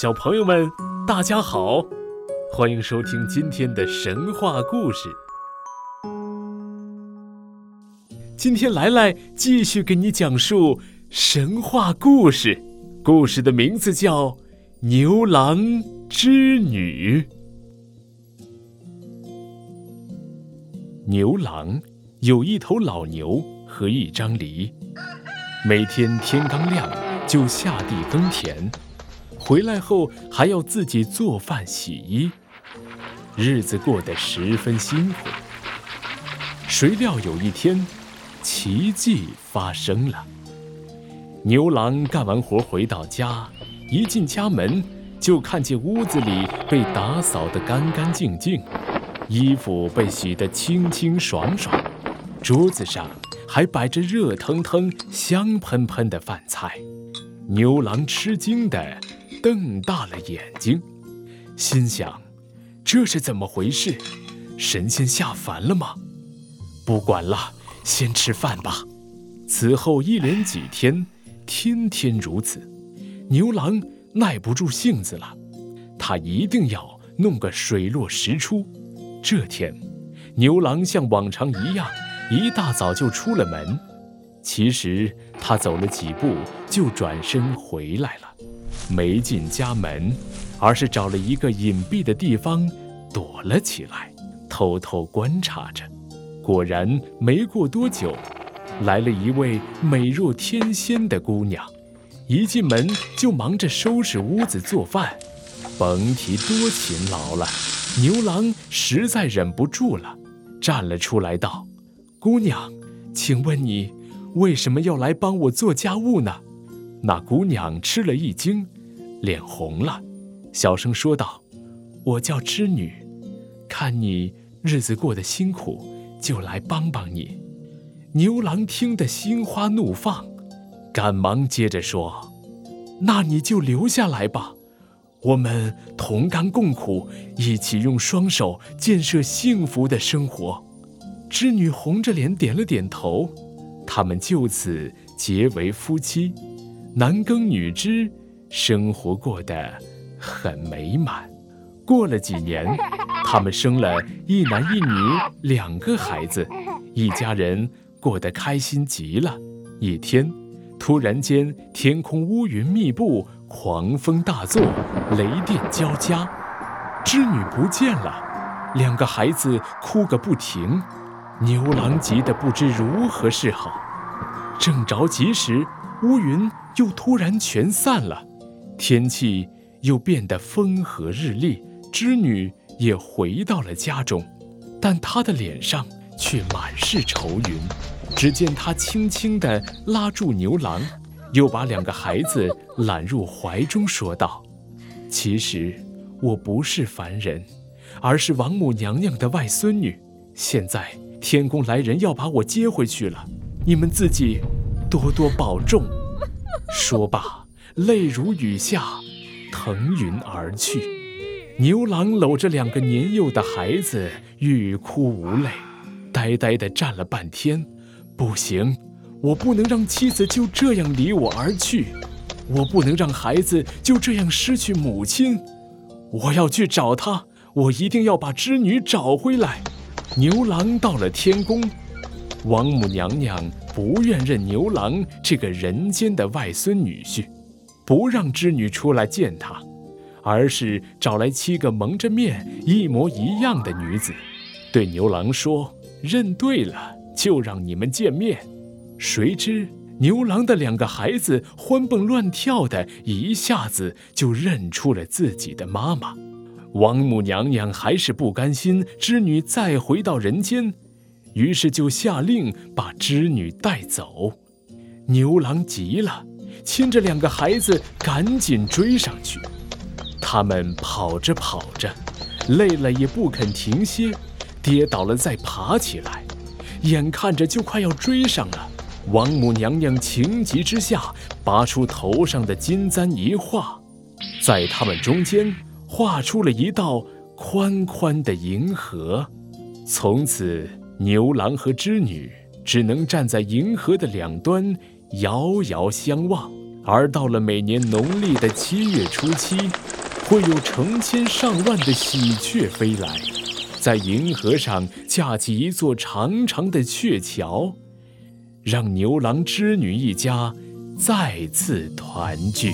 小朋友们，大家好，欢迎收听今天的神话故事。今天来来继续给你讲述神话故事，故事的名字叫《牛郎织女》。牛郎有一头老牛和一张犁，每天天刚亮就下地耕田。回来后还要自己做饭洗衣，日子过得十分辛苦。谁料有一天，奇迹发生了。牛郎干完活回到家，一进家门就看见屋子里被打扫得干干净净，衣服被洗得清清爽爽，桌子上还摆着热腾腾、香喷喷的饭菜。牛郎吃惊的。瞪大了眼睛，心想：“这是怎么回事？神仙下凡了吗？”不管了，先吃饭吧。此后一连几天，天天如此。牛郎耐不住性子了，他一定要弄个水落石出。这天，牛郎像往常一样，一大早就出了门。其实他走了几步，就转身回来了。没进家门，而是找了一个隐蔽的地方躲了起来，偷偷观察着。果然，没过多久，来了一位美若天仙的姑娘。一进门就忙着收拾屋子、做饭，甭提多勤劳了。牛郎实在忍不住了，站了出来道：“姑娘，请问你为什么要来帮我做家务呢？”那姑娘吃了一惊。脸红了，小声说道：“我叫织女，看你日子过得辛苦，就来帮帮你。”牛郎听得心花怒放，赶忙接着说：“那你就留下来吧，我们同甘共苦，一起用双手建设幸福的生活。”织女红着脸点了点头，他们就此结为夫妻，男耕女织。生活过得很美满。过了几年，他们生了一男一女两个孩子，一家人过得开心极了。一天，突然间天空乌云密布，狂风大作，雷电交加，织女不见了，两个孩子哭个不停。牛郎急得不知如何是好。正着急时，乌云又突然全散了。天气又变得风和日丽，织女也回到了家中，但她的脸上却满是愁云。只见她轻轻地拉住牛郎，又把两个孩子揽入怀中，说道：“其实我不是凡人，而是王母娘娘的外孙女。现在天宫来人要把我接回去了，你们自己多多保重。”说罢。泪如雨下，腾云而去。牛郎搂着两个年幼的孩子，欲哭无泪，呆呆地站了半天。不行，我不能让妻子就这样离我而去，我不能让孩子就这样失去母亲。我要去找她，我一定要把织女找回来。牛郎到了天宫，王母娘娘不愿认牛郎这个人间的外孙女婿。不让织女出来见他，而是找来七个蒙着面、一模一样的女子，对牛郎说：“认对了，就让你们见面。”谁知牛郎的两个孩子欢蹦乱跳的，一下子就认出了自己的妈妈。王母娘娘还是不甘心织女再回到人间，于是就下令把织女带走。牛郎急了。牵着两个孩子赶紧追上去，他们跑着跑着，累了也不肯停歇，跌倒了再爬起来，眼看着就快要追上了。王母娘娘情急之下，拔出头上的金簪一画，在他们中间画出了一道宽宽的银河。从此，牛郎和织女只能站在银河的两端。遥遥相望，而到了每年农历的七月初七，会有成千上万的喜鹊飞来，在银河上架起一座长长的鹊桥，让牛郎织女一家再次团聚。